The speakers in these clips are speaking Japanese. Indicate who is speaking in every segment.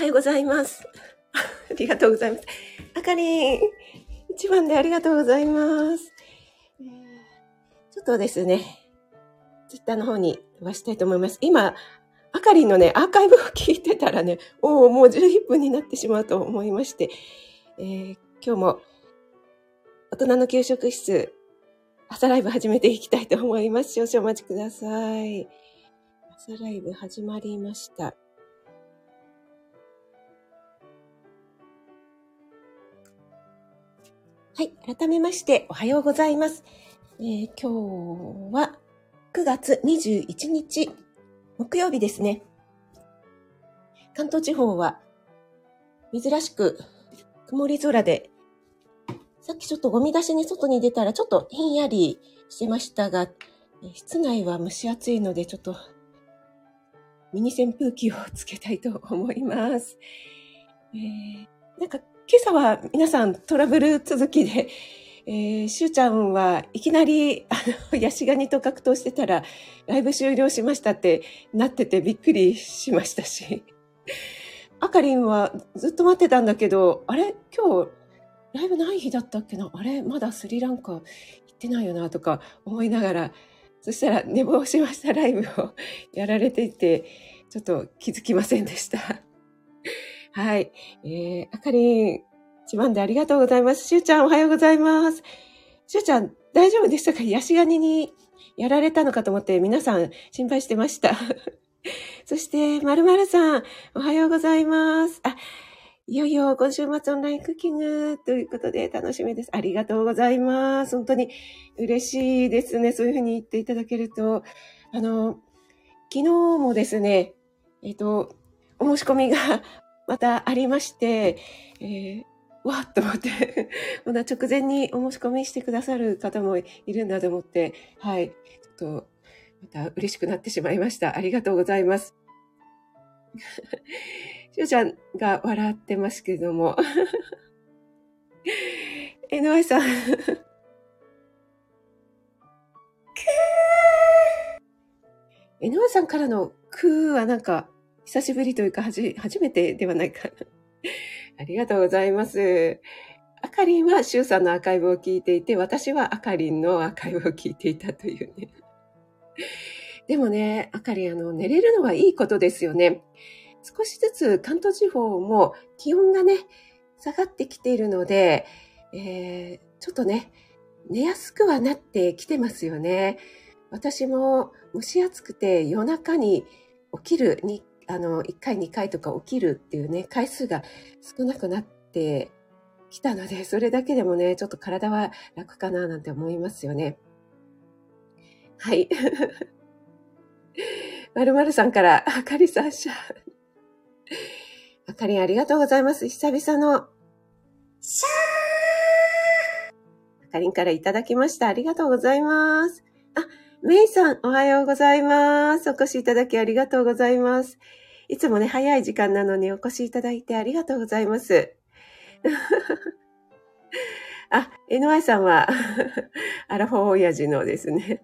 Speaker 1: はようございます。ありがとうございます。あかりん、一番でありがとうございます。えーちょっとですね、ツイッターの方に飛ばしたいと思います。今、あかりんのね、アーカイブを聞いてたらね、おお、もう11分になってしまうと思いまして、えー今日も大人の給食室、朝ライブ始めていきたいと思います。少々お待ちください。朝ライブ始まりました。はい。改めまして、おはようございます。えー今日は9月21日、木曜日ですね。関東地方は珍しく曇り空で、さっきちょっとゴミ出しに外に出たらちょっとひんやりしてましたが、室内は蒸し暑いのでちょっとミニ扇風機をつけたいと思います。えーなんか今朝は皆さんトラブル続きで、えー、しゅうちゃんはいきなり、あの、ヤシガニと格闘してたら、ライブ終了しましたってなっててびっくりしましたし、あかりんはずっと待ってたんだけど、あれ？今日、ライブない日だったっけな？あれ？まだスリランカ行ってないよなとか思いながら、そしたら寝坊しましたライブを。やられていて、ちょっと気づきませんでした。はい。えー、あかりん、一番でありがとうございます。しゅうちゃんおはようございます。しゅうちゃん大丈夫でしたか？ヤシガニにやられたのかと思って皆さん心配してました。そして、まるまるさん、おはようございます。あ、いよいよ今週末オンラインクッキングということで楽しみです。ありがとうございます。本当に嬉しいですね。そういうふうに言っていただけると。あの、昨日もですね、えっ、と、お申し込みがまたありまして、えーわっと思って、まだ直前にお申し込みしてくださる方もいるんだと思って、はい、ちょっと、また嬉しくなってしまいました。ありがとうございます。しおちゃんが笑ってますけれども。NY さん。NY さんからのクーはなんか、久しぶりというか、はじ、初めてではないかな。ありがとうございます。あかりんはシュウさんのアーカイブを聞いていて、私はあかりんのアーカイブを聞いていたというね。でもね、あかりん、あの、寝れるのはいいことですよね。少しずつ関東地方も気温がね、下がってきているので、えーちょっとね、寝やすくはなってきてますよね。私も蒸し暑くて夜中に起きるに、あの、1回2回とか起きるっていうね、回数が少なくなってきたので、それだけでもね、ちょっと体は楽かななんて思いますよね。はい。まるまるさんから、あかりさんしゃ。あかりんありがとうございます。久々の、シャーあかりんからいただきました。ありがとうございます。あ、めいさん、おはようございます。お越しいただきありがとうございます。いつもね、早い時間なのにお越しいただいてありがとうございます。あ、NY さんは、アラフォー親父のですね。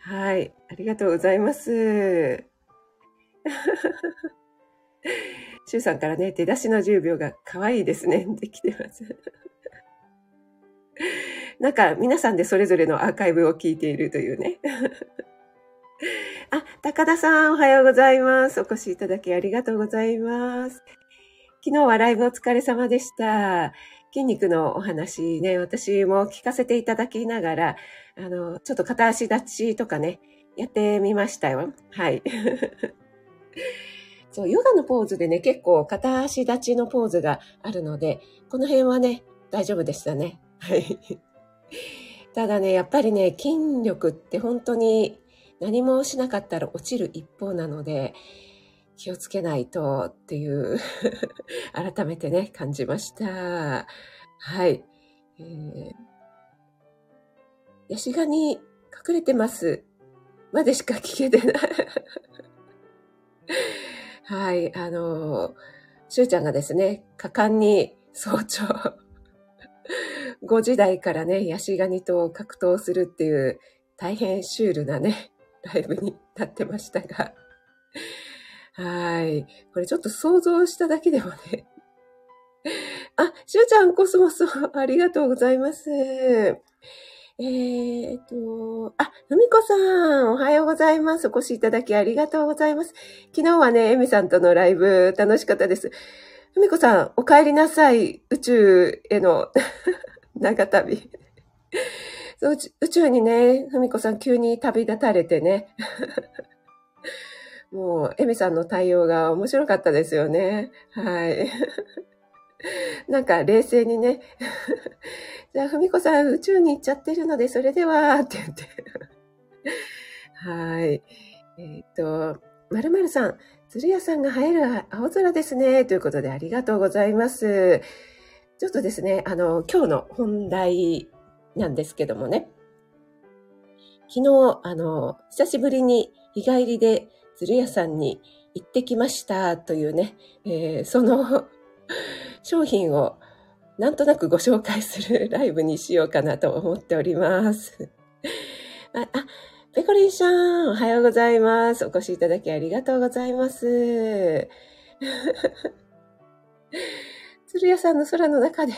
Speaker 1: はい、ありがとうございます。シュウさんからね、出だしの10秒が可愛いですね。できてます。なんか皆さんでそれぞれのアーカイブを聞いているというね。あ、高田さんおはようございます。お越しいただきありがとうございます。昨日はライブお疲れ様でした。筋肉のお話ね、私も聞かせていただきながら、あの、ちょっと片足立ちとかね、やってみましたよ。はい。そう、ヨガのポーズでね、結構片足立ちのポーズがあるので、この辺はね、大丈夫でしたね。はい。ただね、やっぱりね、筋力って本当に何もしなかったら落ちる一方なので、気をつけないとっていう、改めてね、感じました。はい。えー、ヤシガニ隠れてます。までしか聞けてない。はい。あの、しゅうちゃんがですね、果敢に早朝、5時台からね、ヤシガニと格闘するっていう大変シュールなね、ライブになってましたが、はい。これちょっと想像しただけでもね。あ、しゅうちゃんコスモスありがとうございます。えー、っと、あ、ふみこさん、おはようございます。お越しいただきありがとうございます。昨日はね、エミさんとのライブ楽しかったです。ふみこさん、お帰りなさい。宇宙への長旅。そう宇宙にね、ふみこさん急に旅立たれてね。もう、エミさんの対応が面白かったですよね。はい。なんか冷静にね。じゃあ、ふみこさん宇宙に行っちゃってるので、それでは、って言って。はい。えっ、と、まるまるさん、鶴屋さんが映える青空ですね。ということでありがとうございます。ちょっとですね、あの、今日の本題なんですけどもね。昨日、あの、久しぶりに日帰りで鶴屋さんに行ってきましたというね、えー、その商品をなんとなくご紹介するライブにしようかなと思っております。あ、あペコリンさん、おはようございます。お越しいただきありがとうございます。鶴屋さんの空の中で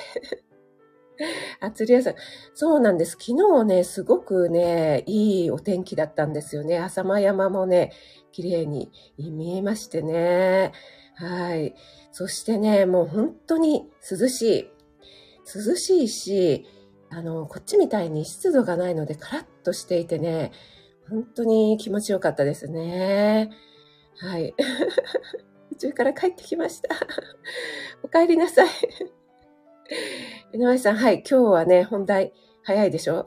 Speaker 1: あ、釣り屋さん。そうなんです。昨日ね、すごくね、いいお天気だったんですよね。浅間山もね、綺麗に見えましてね。はい。そしてね、もう本当に涼しい。涼しいし、あの、こっちみたいに湿度がないのでカラッとしていてね、本当に気持ちよかったですね。はい。宇宙から帰ってきました。お帰りなさい。井上さん、はい、今日はね、本題、早いでしょ？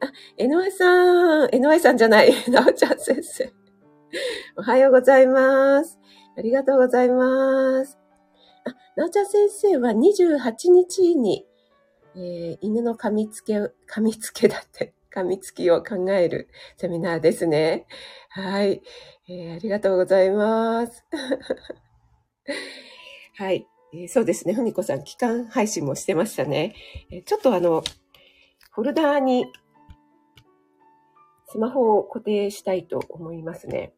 Speaker 1: あ、井上さん、井上さんじゃない、なおちゃん先生。おはようございます。ありがとうございます。あ、なおちゃん先生は28日に、えー、犬の噛みつけ、噛みつけだって、噛みつきを考えるセミナーですね。はい。えー、ありがとうございます。はい。えー、そうですね。ふみこさん、期間配信もしてましたね。えー、ちょっとあの、フォルダーにスマホを固定したいと思いますね。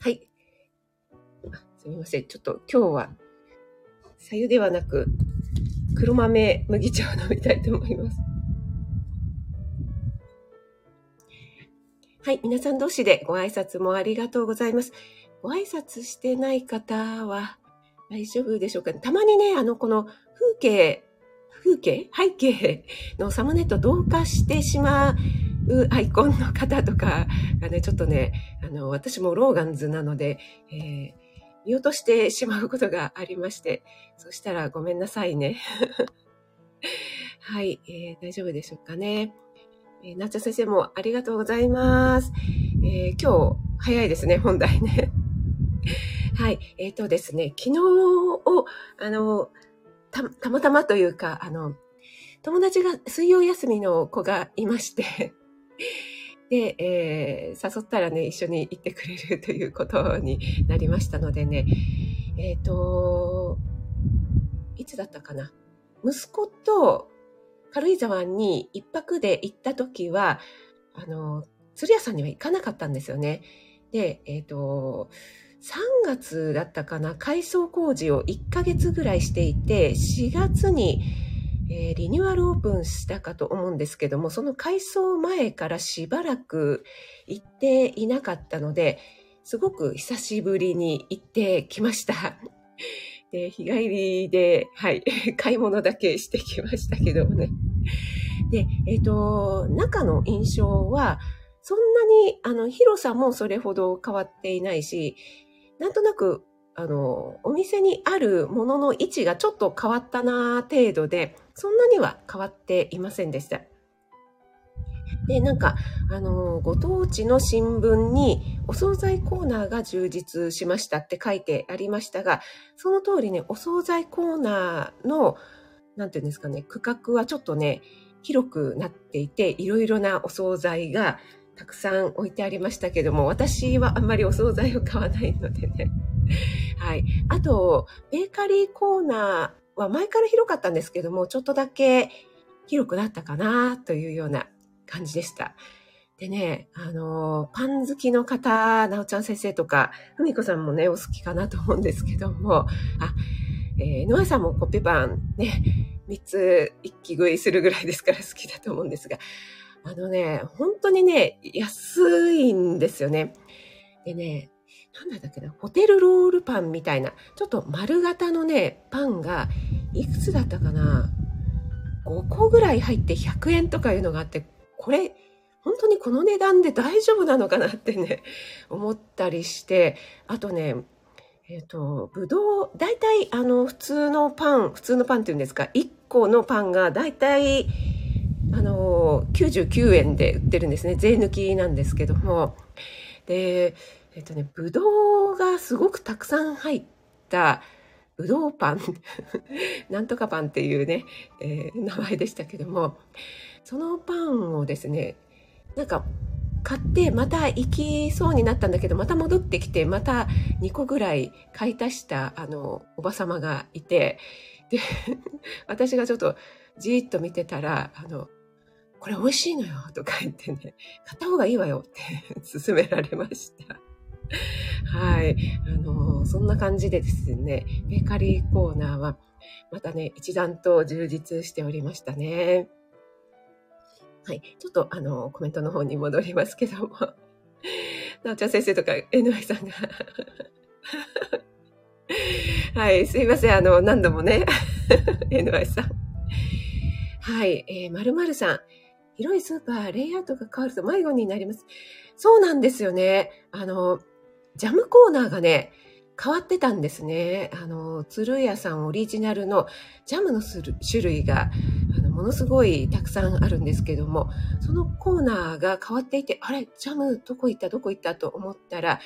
Speaker 1: はい。すみません。ちょっと今日は、左右ではなく、黒豆麦茶を飲みたいと思います。はい、皆さん同士でご挨拶もありがとうございます。ご挨拶してない方は大丈夫でしょうか？たまにね、あの、この風景、風景？背景？のサムネと同化してしまうアイコンの方とかがね、ちょっとね、あの、私もローガンズなので、えー、見落としてしまうことがありまして、そしたらごめんなさいね。はい、えー、大丈夫でしょうかね。えー、なっちゃ先生もありがとうございます。えー、今日、早いですね、本題ね。はい。えっ、ー、とですね、昨日を、あの、た、たまたまというか、あの、友達が水曜休みの子がいまして で、えー、誘ったらね、一緒に行ってくれるということになりましたのでね、えっ、ー、と、いつだったかな。息子と軽井沢に一泊で行った時は、あの、釣り屋さんには行かなかったんですよね。で、えっ、ー、と、3月だったかな、改装工事を1ヶ月ぐらいしていて、4月に、えー、リニューアルオープンしたかと思うんですけども、その改装前からしばらく行っていなかったので、すごく久しぶりに行ってきました。で、日帰りで、はい、買い物だけしてきましたけどもね。で、えっ、ー、と、中の印象は、そんなに、あの、広さもそれほど変わっていないし、なんとなく、あの、お店にあるものの位置がちょっと変わったな程度で、そんなには変わっていませんでした。で、なんか、あの、ご当地の新聞にお惣菜コーナーが充実しましたって書いてありましたが、その通りね、お惣菜コーナーの、なんていうんですかね、区画はちょっとね、広くなっていて、いろいろなお惣菜がたくさん置いてありましたけども、私はあんまりお惣菜を買わないのでね。はい。あと、ベーカリーコーナーは前から広かったんですけども、ちょっとだけ広くなったかなというような感じでした。でね、あの、パン好きの方、なおちゃん先生とか、ふみこさんもね、お好きかなと思うんですけども、あ、えー、ノアさんもコッペパンね、3つ一気食いするぐらいですから好きだと思うんですが、あのね、本当にね、安いんですよね。でね、なんだっけな、ホテルロールパンみたいな、ちょっと丸型のね、パンが、いくつだったかな ?5 個ぐらい入って100円とかいうのがあって、これ、本当にこの値段で大丈夫なのかなってね、思ったりして、あとね、えっ、ー、と、ぶどう、大体、あの、普通のパン、普通のパンっていうんですか、1個のパンが大体、あの、99円で売ってるんですね。税抜きなんですけども。で、えっ、ー、とね、ぶどうがすごくたくさん入ったぶどうパン、なんとかパンっていうね、えー、名前でしたけども、そのパンをですね、なんか買ってまた行きそうになったんだけどまた戻ってきてまた2個ぐらい買い足したあのおばさまがいてで 私がちょっとじーっと見てたらあのこれ美味しいのよとか言ってね買った方がいいわよって 勧められました。はい。あの、そんな感じでですね、ベーカリーコーナーは、またね、一段と充実しておりましたね。はい。ちょっと、あの、コメントの方に戻りますけども。なおちゃん先生とか、NY さんが はい。すいません。あの、何度もね。NY さん。はい。えー、〇〇さん。広いスーパー、レイアウトが変わると迷子になります。そうなんですよね。あの、ジャムコーナーがね、変わってたんですね。あの、鶴屋さんオリジナルのジャムの種類が、ものすごいたくさんあるんですけども、そのコーナーが変わっていて、あれ、ジャム？どこ行った？どこ行った？と思ったら、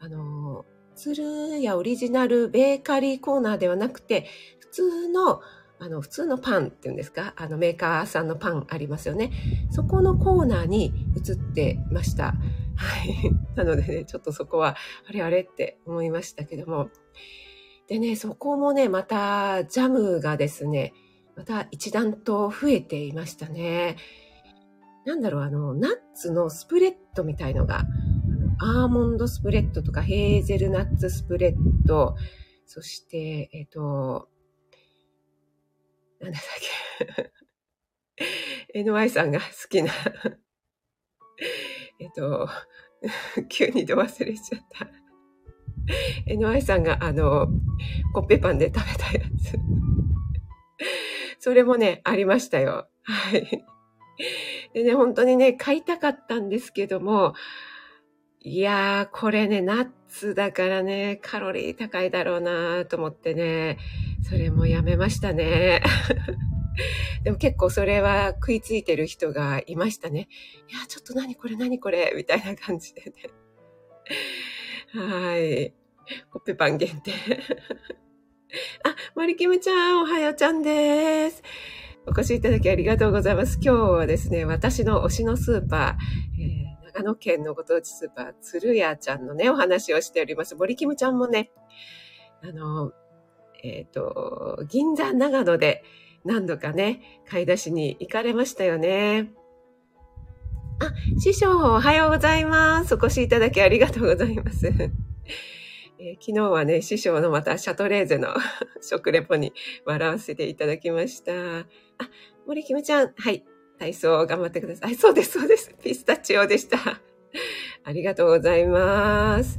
Speaker 1: あの、鶴屋オリジナルベーカリーコーナーではなくて、普通のあの、普通のパンっていうんですか、あの、メーカーさんのパンありますよね。そこのコーナーに移ってました。はい。なのでね、ちょっとそこは、あれあれって思いましたけども。でね、そこもね、また、ジャムがですね、また一段と増えていましたね。なんだろう、あの、ナッツのスプレッドみたいのが、アーモンドスプレッドとかヘーゼルナッツスプレッド、そして、えっ、と、なんだっけ。NY さんが好きなえっと、急にど忘れちゃった。NY さんがあの、コッペパンで食べたやつ。それもね、ありましたよ。はい。でね、本当にね、買いたかったんですけども、いやー、これね、ナッツだからね、カロリー高いだろうなと思ってね、それもやめましたね。でも結構それは食いついてる人がいましたね。いや、ちょっと何これ何これみたいな感じでね。はい。コッペパン限定。あ、マリキムちゃん、おはようちゃんです。お越しいただきありがとうございます。今日はですね、私の推しのスーパー、えー、長野県のご当地スーパー、鶴屋ちゃんのね、お話をしております。森キムちゃんもね、あの、えっ、ー、と、銀座長野で、何度かね、買い出しに行かれましたよね。あ、師匠、おはようございます。お越しいただきありがとうございます。えー、昨日はね、師匠のまたシャトレーゼの 食レポに笑わせていただきました。あ、森キムちゃん、はい、体操頑張ってください。そうです、そうです。ピスタチオでした。ありがとうございます。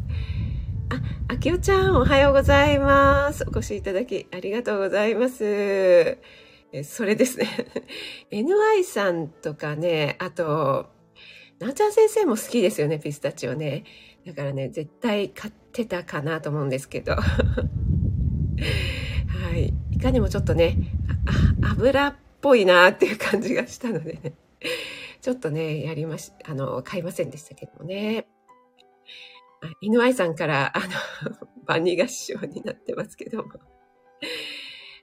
Speaker 1: あ、あきおちゃん、おはようございます。お越しいただきありがとうございます。えそれですね。NY さんとかね、あと、なちゃん先生も好きですよね、ピスタチオね。だからね、絶対買ってたかなと思うんですけど。はい。いかにもちょっとね、油っぽいなっていう感じがしたのでね。ちょっとね、やりまし、あの、買いませんでしたけどもね。犬愛さんから、あの、バニガ師匠になってますけども。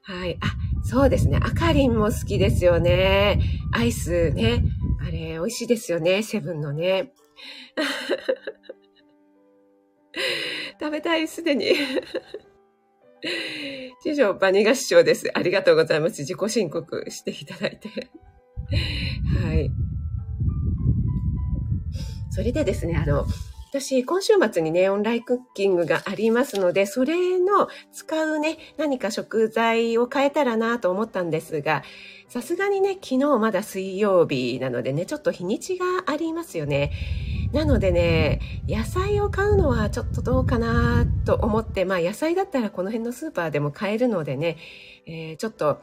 Speaker 1: はい。あ、そうですね。あかりんも好きですよね。アイスね。あれ、美味しいですよね。セブンのね。食べたい、すでに。師匠、バニガ師匠です。ありがとうございます。自己申告していただいて。はい。それでですね、あの、私、今週末にね、オンラインクッキングがありますので、それの使うね、何か食材を変えたらなと思ったんですが、さすがにね、昨日まだ水曜日なのでね、ちょっと日にちがありますよね。なのでね、野菜を買うのはちょっとどうかなと思って、まあ野菜だったらこの辺のスーパーでも買えるのでね、えー、ちょっと、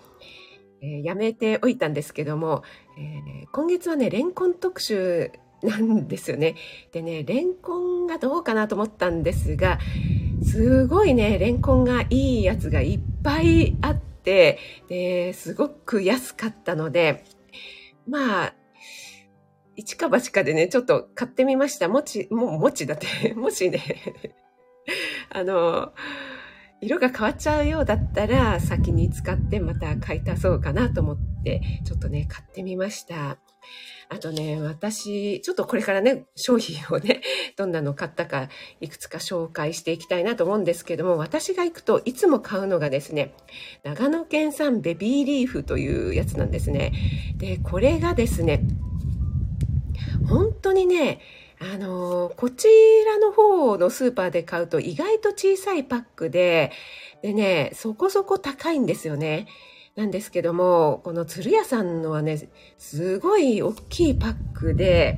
Speaker 1: えー、やめておいたんですけども、えー、今月はね、レンコン特集なんですよね。でね、レンコンがどうかなと思ったんですが、すごいね、レンコンがいいやつがいっぱいあって、ですごく安かったので、まあ、一か八かでね、ちょっと買ってみました。もち、もう、もちだって、もしね、あの、色が変わっちゃうようだったら、先に使ってまた買い足そうかなと思って、ちょっとね、買ってみました。あとね、私、ちょっとこれからね、商品をね、どんなの買ったか、いくつか紹介していきたいなと思うんですけども、私が行くといつも買うのがですね、長野県産ベビーリーフというやつなんですね。で、これがですね、本当にね、あのこちらの方のスーパーで買うと意外と小さいパックで、でね、そこそこ高いんですよね。なんですけども、この鶴屋さんのはね、すごい大きいパックで、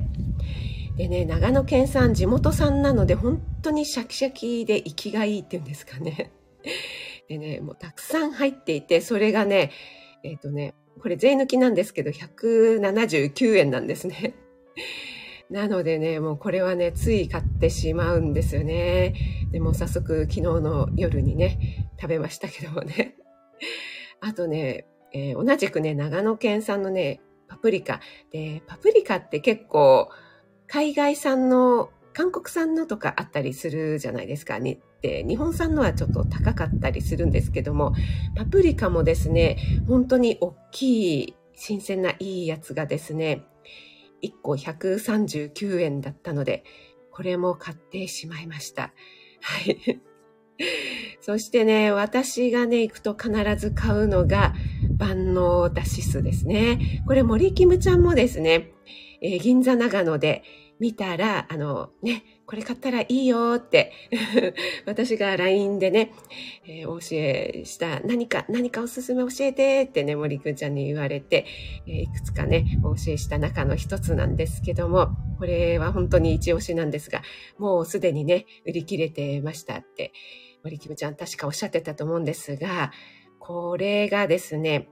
Speaker 1: でね、長野県産、地元産なので、本当にシャキシャキで生きがいいっていうんですかね。でね、もうたくさん入っていて、それがね、えっ、ー、とね、これ税抜きなんですけど、179円なんですね。なのでね、もうこれはね、つい買ってしまうんですよね。でも早速昨日の夜にね、食べましたけどもね。あとね、えー、同じくね、長野県産のね、パプリカ。で、パプリカって結構、海外産の、韓国産のとかあったりするじゃないですか。にで日本産のはちょっと高かったりするんですけども、パプリカもですね、本当に大きい、新鮮ないいやつがですね、1個139円だったので、これも買ってしまいました。はい。そしてね、私がね、行くと必ず買うのが万能だし酢ですね。これ森キムちゃんもですね、えー、銀座長野で見たら、あのね、これ買ったらいいよって 私が LINE でね、えー、お教えした何か、何かおすすめ教えてってね、森くんちゃんに言われて、えー、いくつかね、お教えした中の一つなんですけども、これは本当に一押しなんですが、もうすでにね、売り切れてましたって、森キムちゃん確かおっしゃってたと思うんですが、これがですね、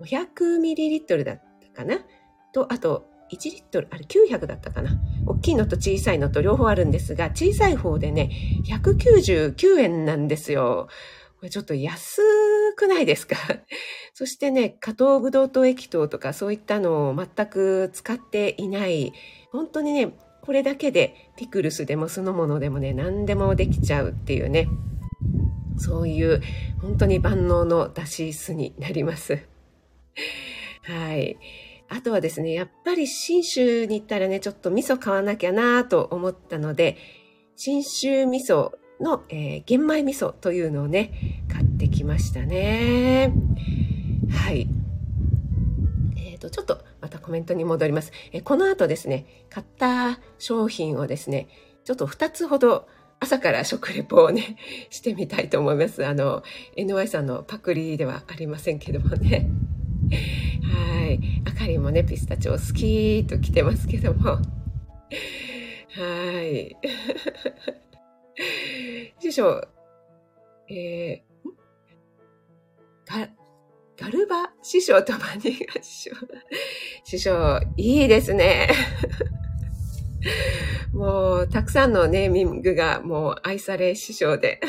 Speaker 1: 500ml だったかな？と、あと1リットル、あれ900だったかな。大きいのと小さいのと両方あるんですが、小さい方でね、199円なんですよ。これちょっと安くないですか？そしてね、加糖ブドウ糖液糖とかそういったのを全く使っていない。本当にね、これだけでピクルスでも酢の物でもね、何でもできちゃうっていうね、そういう本当に万能のだし酢になります。はい。あとはですね、やっぱり新州に行ったらね、ちょっと味噌買わなきゃなと思ったので、新州味噌の、えー、玄米味噌というのをね、買ってきましたね。はい。えっ、ー、と、ちょっとまたコメントに戻ります。えー、この後ですね、買った商品をですね、ちょっと2つほど朝から食レポをね、してみたいと思います。あの、NY さんのパクリではありませんけどもね。はい。あかりもね、ピスタチオ好きと来てますけども。はい。師匠、えー、ガ、ガルバ？師匠とバニーガ師匠。師匠、いいですね。もう、たくさんのネーミングがもう愛され師匠で。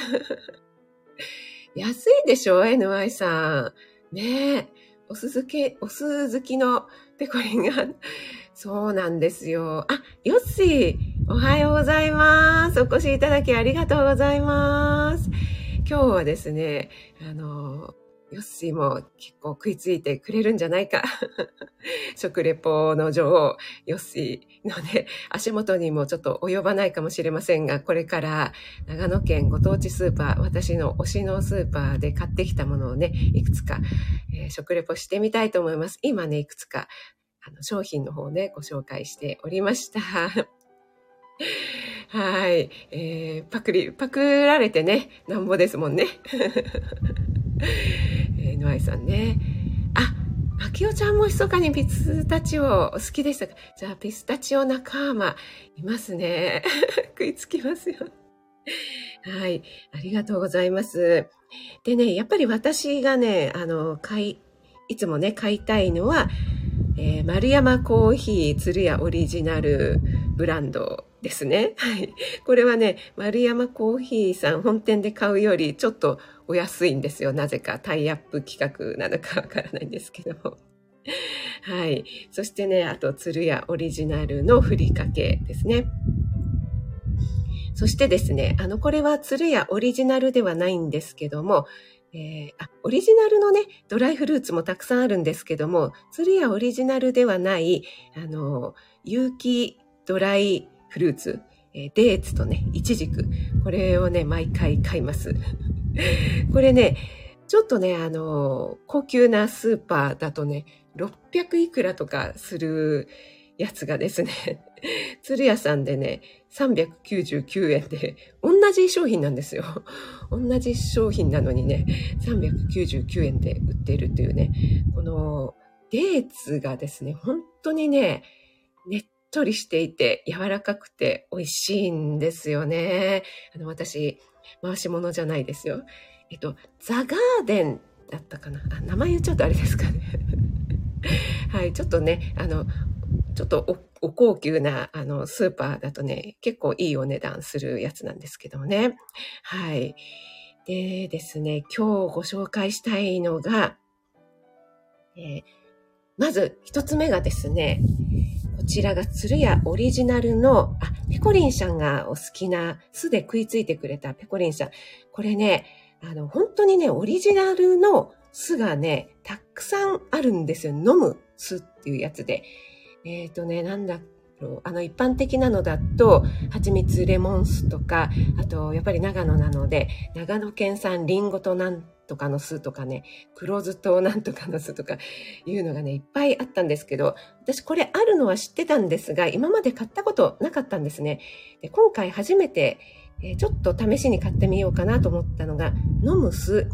Speaker 1: 安いでしょ ?NY さん。ねえ。お酢漬け、お酢好きのペコリンが、そうなんですよ。あ、ヨッシー、おはようございます。お越しいただきありがとうございます。今日はですね、あの、ヨッシーも結構食いついてくれるんじゃないか。食レポの女王、ヨッシーのね、足元にもちょっと及ばないかもしれませんが、これから長野県ご当地スーパー、私の推しのスーパーで買ってきたものをね、いくつか、えー、食レポしてみたいと思います。今ね、いくつかあの商品の方ね、ご紹介しておりました。はい。えー、パクリ、パクられてね、なんぼですもんね。えー、ノアイさんね。あ、マキオちゃんも密かにピスタチオ好きでしたか？じゃあ、ピスタチオ仲間、いますね。食いつきますよ。はい。ありがとうございます。でね、やっぱり私がね、あの、買い、いつもね、買いたいのは、えー、丸山コーヒー鶴屋オリジナルブランドですね。はい。これはね、丸山コーヒーさん本店で買うよりちょっとお安いんですよ。なぜかタイアップ企画なのかわからないんですけども。はい。そしてね、あと、鶴屋オリジナルのふりかけですね。そしてですね、あの、これは鶴屋オリジナルではないんですけども、えー、あ、オリジナルのね、ドライフルーツもたくさんあるんですけども、鶴屋オリジナルではない、あの、有機ドライフルーツ、えー、デーツとね、イチジク、これをね、毎回買います。これね、ちょっとね、あの、高級なスーパーだとね、600いくらとかするやつがですね、鶴屋さんでね、399円で、同じ商品なんですよ。同じ商品なのにね、399円で売っているというね、このデーツがですね、本当にね、ねっとりしていて柔らかくて美味しいんですよね。あの、私、回し物じゃないですよ。えっと、ザ・ガーデンだったかな？あ、名前言っちゃうとあれですかね。はい、ちょっとね、あの、ちょっとお高級なあのスーパーだとね、結構いいお値段するやつなんですけどもね。はい。でですね、今日ご紹介したいのが、えー、まず一つ目がですね、こちらが鶴屋オリジナルの、あ、ペコリンさんがお好きな巣で食いついてくれたペコリンさん。これね、あの、本当にね、オリジナルの巣がね、たくさんあるんですよ。飲む巣っていうやつで。えっ、ー、とね、なんだろう、あの一般的なのだと、蜂蜜レモン酢とか、あとやっぱり長野なので、長野県産リンゴとなんとかの酢とかね、黒酢となんとかの酢とかいうのがね、いっぱいあったんですけど、私これあるのは知ってたんですが、今まで買ったことなかったんですね。で今回初めて、えー、ちょっと試しに買ってみようかなと思ったのが、飲む酢、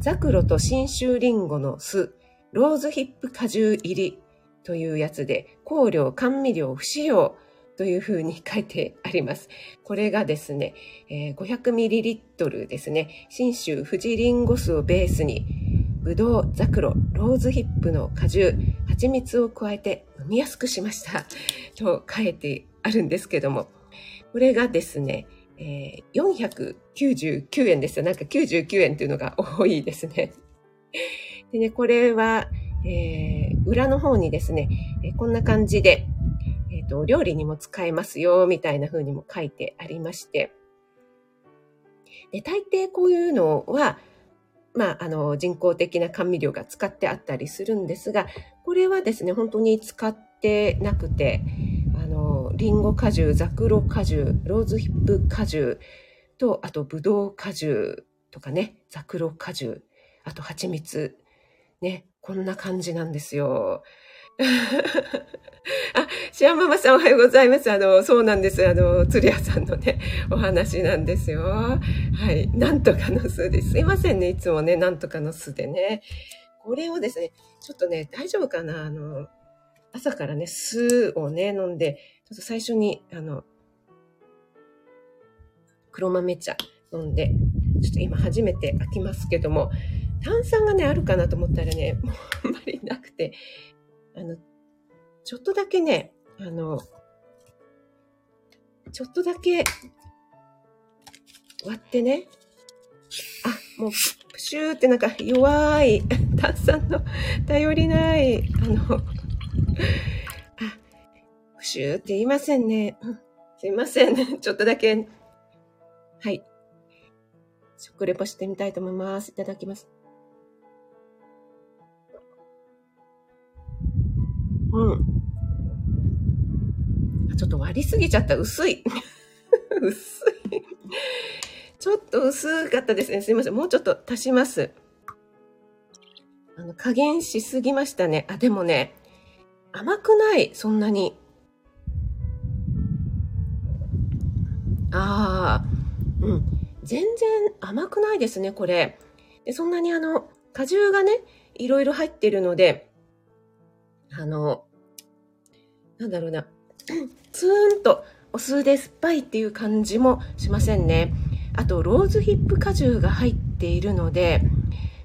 Speaker 1: ザクロと信州リンゴの酢、ローズヒップ果汁入りというやつで、香料、甘味料不使用。というふうに書いてあります。これがですね、えー、500ml ですね。信州富士リンゴ酢をベースに、ぶどう、ザクロ、ローズヒップの果汁、蜂蜜を加えて飲みやすくしました。と書いてあるんですけども、これがですね、えー、499円ですよなんか99円っていうのが多いですね。でね、これは、えー、裏の方にですね、こんな感じで、えっ、ー、と、料理にも使えますよ、みたいな風にも書いてありまして、で、大抵こういうのは、まあ、あの、人工的な甘味料が使ってあったりするんですが、これはですね、本当に使ってなくて、あの、リンゴ果汁、ザクロ果汁、ローズヒップ果汁と、あと、ブドウ果汁とかね、ザクロ果汁、あと、蜂蜜、ね、こんな感じなんですよ。あ、シアママさんおはようございます。あの、そうなんです。あの、釣り屋さんのね、お話なんですよ。はい。なんとかの巣です。すいませんね。いつもね、なんとかの巣でね。これをですね、ちょっとね、大丈夫かな？あの、朝からね、酢をね、飲んで、ちょっと最初に、あの、黒豆茶飲んで、ちょっと今初めて開きますけども、炭酸がね、あるかなと思ったらね、もうあんまりなくて、あの、ちょっとだけね、あの、ちょっとだけ割ってね、あ、もう、プシューってなんか弱い、炭酸の頼りない、あの、あ、プシューって言いませんね。すいません。ちょっとだけ。はい。食レポしてみたいと思います。いただきます。うん。ちょっと割りすぎちゃった。薄い。薄い。ちょっと薄かったですね。すいません。もうちょっと足します。あの、加減しすぎましたね。あ、でもね、甘くない、そんなに。ああ、うん。全然甘くないですね、これ。でそんなにあの、果汁がね、いろいろ入ってるので、あの、なんだろうな、ツーンとお酢で酸っぱいっていう感じもしませんね。あと、ローズヒップ果汁が入っているので、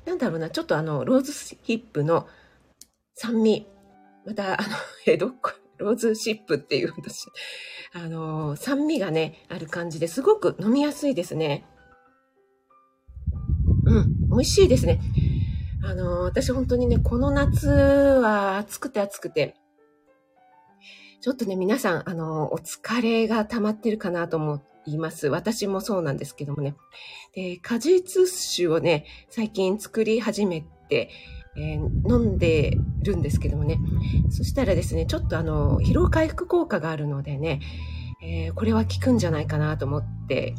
Speaker 1: なんだろうな、ちょっとあの、ローズヒップの酸味、また、あの、え、どっか、ローズシップっていう私、あの、酸味がね、ある感じですごく飲みやすいですね。うん、美味しいですね。あの、私本当にね、この夏は暑くて暑くて、ちょっとね、皆さん、あの、お疲れが溜まってるかなと思います。私もそうなんですけどもね。で、果実酒をね、最近作り始めて、えー、飲んでるんですけどもね。そしたらですね、ちょっとあの、疲労回復効果があるのでね、えー、これは効くんじゃないかなと思って、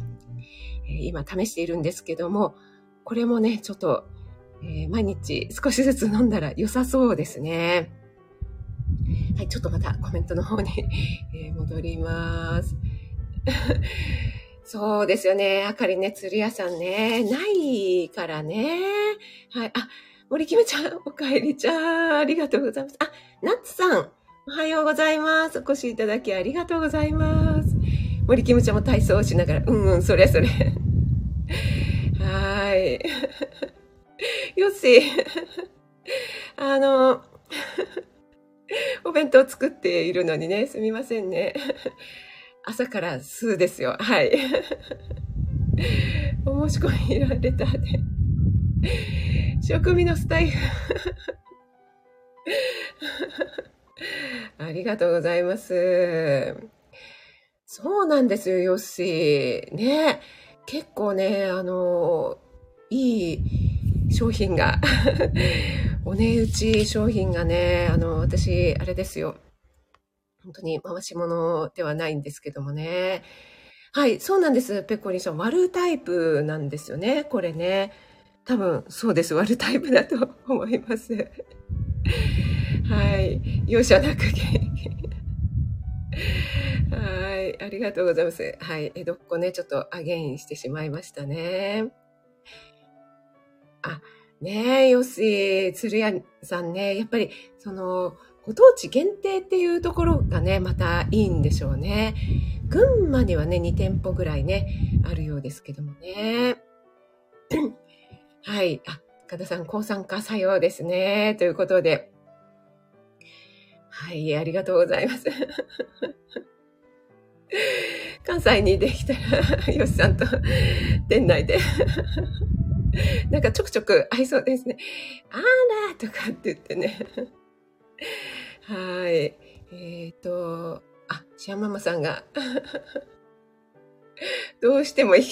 Speaker 1: えー、今試しているんですけども、これもね、ちょっと、え毎日少しずつ飲んだら良さそうですね。はい、ちょっとまたコメントの方に え戻ります。そうですよね。あかりね、釣り屋さんね、ないからね。はい。あ、森キムちゃん、おかえりちゃん、ありがとうございます。あ、ナッツさん、おはようございます。お越しいただきありがとうございます。森キムちゃんも体操をしながら、うんうん、それそれ。はい。よし。あの、お弁当作っているのにね、すみませんね。朝から数ですよ。はい。お申し込みられたで。食味のスタイル。ありがとうございます。そうなんですよ、ヨッシー。ね。結構ね、あの、いい商品が、お値打ち商品がね、あの、私、あれですよ。本当に回し物ではないんですけどもね。はい、そうなんです。ペコリンさん。割るタイプなんですよね。これね。多分、そうです。割るタイプだと 思います。はい。容赦なくはい。ありがとうございます。はい。江戸っ子ね、ちょっとアゲインしてしまいましたね。あ、ねえ、よし、鶴屋さんね、やっぱり、その、ご当地限定っていうところがね、またいいんでしょうね。群馬にはね、2店舗ぐらいね、あるようですけどもね。はい。あ、加田さん、抗酸化作用ですね。ということで。はい、ありがとうございます。関西にできたら、よしさんと店内で なんかちょくちょく合いそうですね。あらとかって言ってね。はい。えっ、ー、と、あ、シアママさんが どうしてもいい。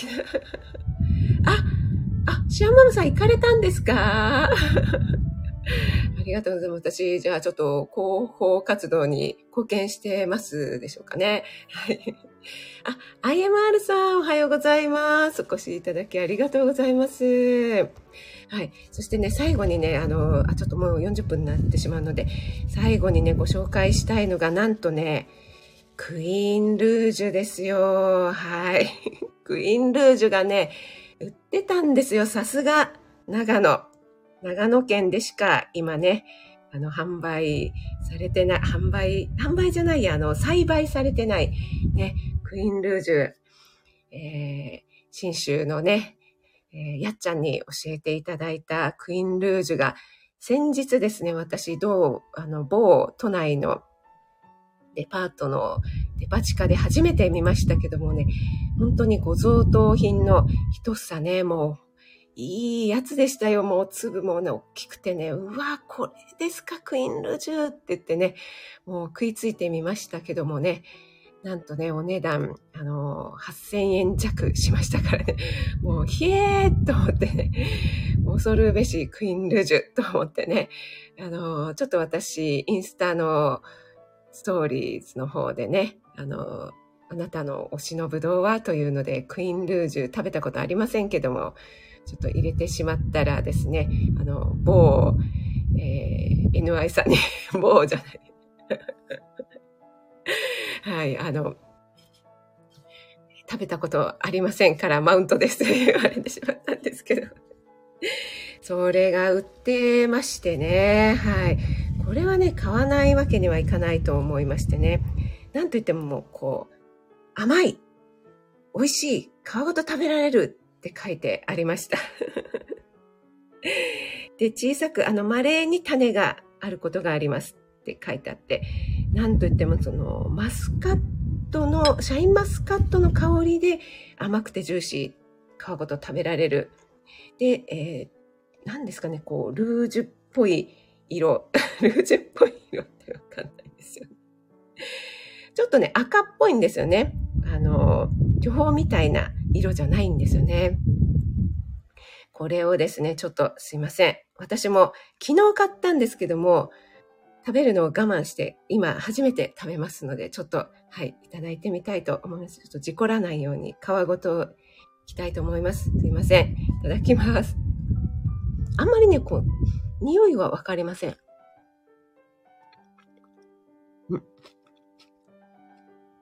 Speaker 1: あ、あ、シアママさん行かれたんですか？ありがとうございます。私、じゃあちょっと広報活動に貢献してますでしょうかね。はい。あ、IMR さん、おはようございます。お越しいただきありがとうございます。はい。そしてね、最後にね、あの、あ、ちょっともう40分になってしまうので、最後にね、ご紹介したいのが、なんとね、クイーンルージュですよ。はい。クイーンルージュがね、売ってたんですよ。さすが、長野。長野県でしか今ね、あの、販売されてない、販売、販売じゃないや、あの、栽培されてない、ね、クイーンルージュ、えー、新州のね、えー、やっちゃんに教えていただいたクイーンルージュが、先日ですね、私、どう、あの、某都内のデパートのデパ地下で初めて見ましたけどもね、本当にご贈答品の一房ね、もういいやつでしたよ。もう粒もね、大きくてね、うわ、これですか、クイーンルジュって言ってね、もう食いついてみましたけどもね、なんとね、お値段、あの、8000円弱しましたからね、もう、ひえーっと思ってね、恐るべしクイーンルジュと思ってね、あのー、ちょっと私、インスタのストーリーズの方でね、あのー、あなたの推しのぶどうはというので、クイーンルージュ食べたことありませんけども、ちょっと入れてしまったらですね、あの、某、えー、NY さんに、某じゃない、はい、あの、食べたことありませんからマウントですと 言われてしまったんですけど。それが売ってましてね。はい。これはね、買わないわけにはいかないと思いましてね。なんといってももう、こう、甘い、美味しい、皮ごと食べられるって書いてありました。で、小さく、あの、稀に種があることがありますって書いてあって、なんといってもその、マスカットの、シャインマスカットの香りで甘くてジューシー、皮ごと食べられる。で、えー、何ですかね、こう、ルージュっぽい色。ルージュっぽい色ってわかんないですよね。ちょっとね、赤っぽいんですよね。巨峰みたいな色じゃないんですよね。これをですね、ちょっとすいません。私も昨日買ったんですけども、食べるのを我慢して、今初めて食べますので、ちょっと、はい、いただいてみたいと思います。ちょっと事故らないように皮ごといきたいと思います。すいません。いただきます。あんまりね、こう、匂いはわかりません。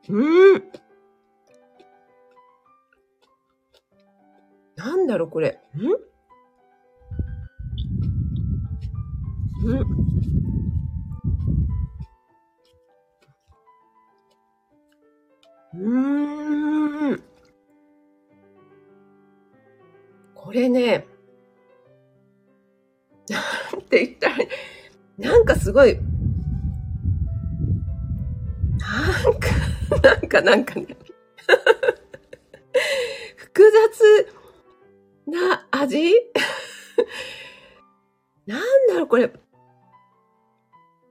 Speaker 1: うん。なんだろ、これ。ん？ん？うーん。これね、なんて言ったら、なんかすごい、なんか、なんかなんかね、味？なんだろう、これ。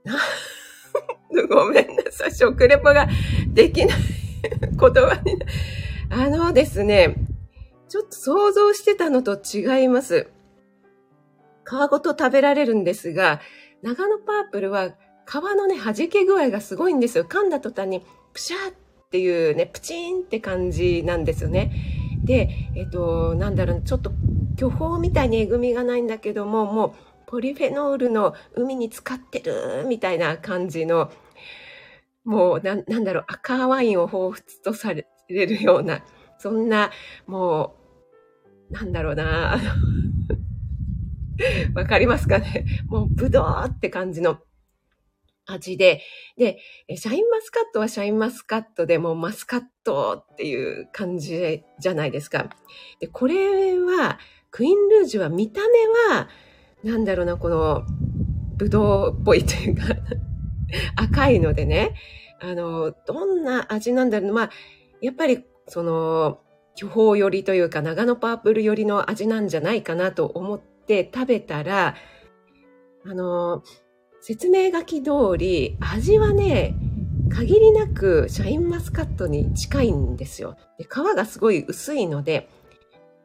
Speaker 1: ごめんなさい。食レポができない言葉に。あのですね、ちょっと想像してたのと違います。皮ごと食べられるんですが、長野パープルは皮のね、弾け具合がすごいんですよ。噛んだ途端に、プシャーっていうね、プチンって感じなんですよね。で、えっと、なんだろう、ちょっと巨峰みたいにえぐみがないんだけども、もう、ポリフェノールの海に使ってるみたいな感じの、もうな、なんだろう、赤ワインを彷彿とされるような、そんな、もう、なんだろうな、わかりますかね？もう、ぶどうって感じの味で、で、シャインマスカットはシャインマスカットでもうマスカットっていう感じじゃないですか。で、これは、クイーンルージュは見た目は、なんだろうな、この、ぶどうっぽいというか 赤いのでね、あの、どんな味なんだろう。まあ、やっぱり、その、巨峰寄りというか、長野パープル寄りの味なんじゃないかなと思って食べたら、あの、説明書き通り、味はね、限りなくシャインマスカットに近いんですよ。で皮がすごい薄いので、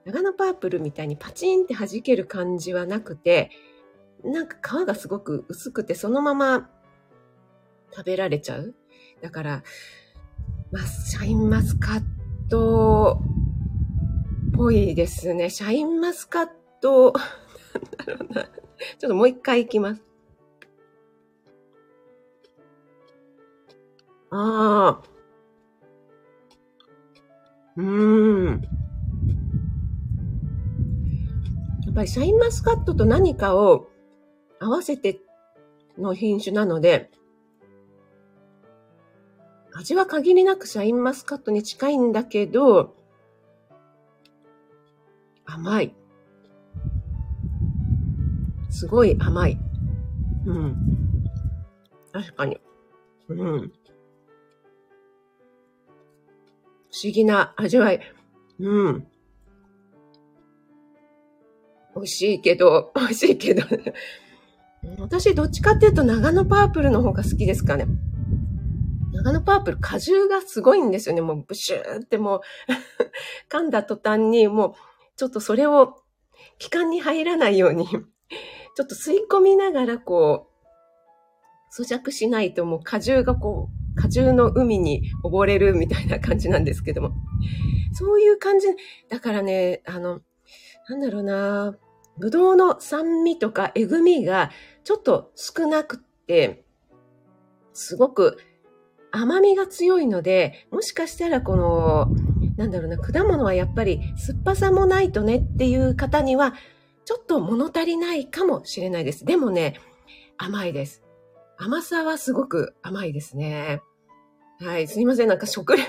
Speaker 1: 長野パープルみたいにパチンって弾ける感じはなくて、なんか皮がすごく薄くてそのまま食べられちゃう。だから、まあ、シャインマスカットっぽいですね。シャインマスカット、なんだろうな。ちょっともう一回いきます。ああ。うーん。やっぱりシャインマスカットと何かを合わせての品種なので、味は限りなくシャインマスカットに近いんだけど、甘い。すごい甘い。うん。確かに。うん。不思議な味わい。うん。美味しいけど、美味しいけど、私どっちかっていうと長野パープルの方が好きですかね。長野パープル果汁がすごいんですよね。もうブシューってもう 噛んだ途端にもうちょっとそれを気管に入らないようにちょっと吸い込みながらこう咀嚼しないともう果汁がこう果汁の海に溺れるみたいな感じなんですけども。そういう感じ。だからね、あの、なんだろうな、ぶどうの酸味とかえぐみがちょっと少なくって、すごく甘みが強いので、もしかしたらこの、なんだろうな、果物はやっぱり酸っぱさもないとねっていう方には、ちょっと物足りないかもしれないです。でもね、甘いです。甘さはすごく甘いですね。はい、すいません、なんか食レポ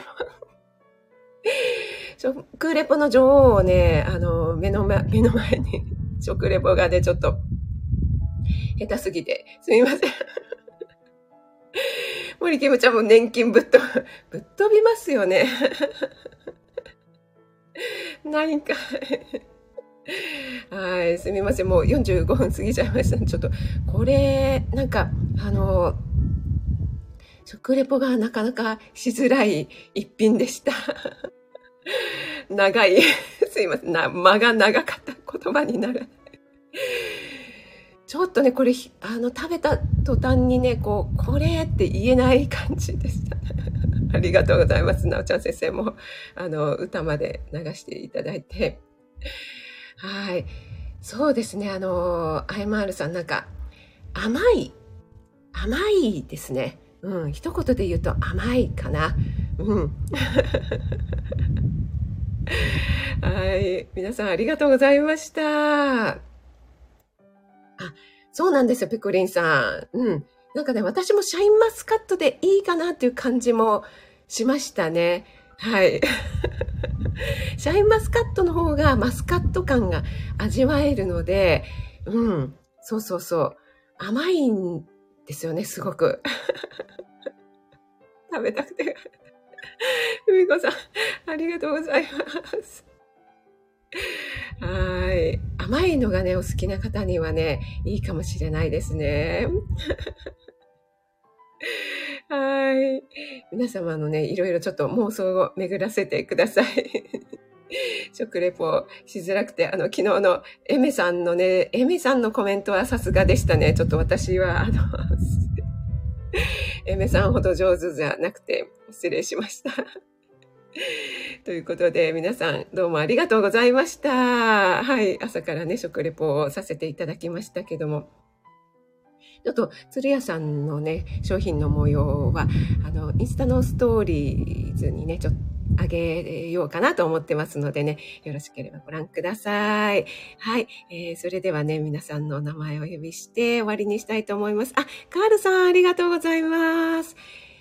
Speaker 1: 食レポの女王をね、あの、目の前、目の前に食レポがね、ちょっと、下手すぎて、すみません。森キムちゃんも年金ぶっと、ぶっ飛びますよね。何かはい、すみません。もう45分過ぎちゃいました。ちょっと、これ、なんか、あの、食レポがなかなかしづらい一品でした。長い。すいません。な、間が長かった言葉になる。ちょっとね、これ、あの、食べた途端にね、こう、これって言えない感じでした。ありがとうございます。なおちゃん先生も、あの、歌まで流していただいて。はい。そうですね、あの、アイマールさんなんか、甘い、甘いですね。うん、一言で言うと甘いかな。うん。はい。皆さんありがとうございました。あ、そうなんですよ、ペコリンさん。うん。なんかね、私もシャインマスカットでいいかなっていう感じもしましたね。はい。シャインマスカットの方がマスカット感が味わえるので、うん。そうそうそう。甘いんですよね、すごく。食べたくて。ふみこさん、ありがとうございます。はい。甘いのがね、お好きな方にはね、いいかもしれないですね。はい。皆様のね、いろいろちょっと妄想を巡らせてください。食レポしづらくて、あの、昨日のエメさんのね、エメさんのコメントはさすがでしたね。ちょっと私は、あの、エメさんほど上手じゃなくて、失礼しました。ということで、皆さんどうもありがとうございました。はい。朝からね、食レポをさせていただきましたけども。ちょっと、鶴屋さんのね、商品の模様は、あの、インスタのストーリーズにね、ちょっと、あげようかなと思ってますのでね、よろしければご覧ください。はい。えー、それではね、皆さんのお名前をお呼びして終わりにしたいと思います。あ、カールさんありがとうございます。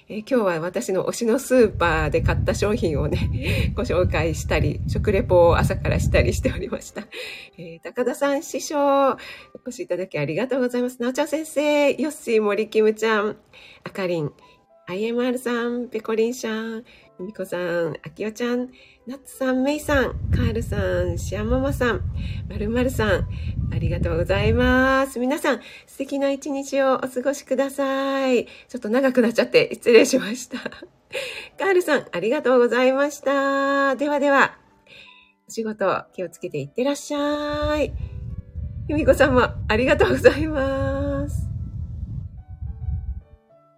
Speaker 1: えー、今日は私の推しのスーパーで買った商品をね、ご紹介したり、食レポを朝からしたりしておりました。えー、高田さん師匠、お越しいただきありがとうございます。なおちゃん先生、ヨッシー、森キムちゃん、あかりん、IMR さん、ペコリンさん、みこさん、あきおちゃん、ナッツさん、メイさん、カールさん、シアママさん、まるまるさん、ありがとうございます。皆さん、素敵な一日をお過ごしください。ちょっと長くなっちゃって失礼しました。カールさん、ありがとうございました。ではでは、お仕事気をつけていってらっしゃい。ひみこさんもありがとうございます。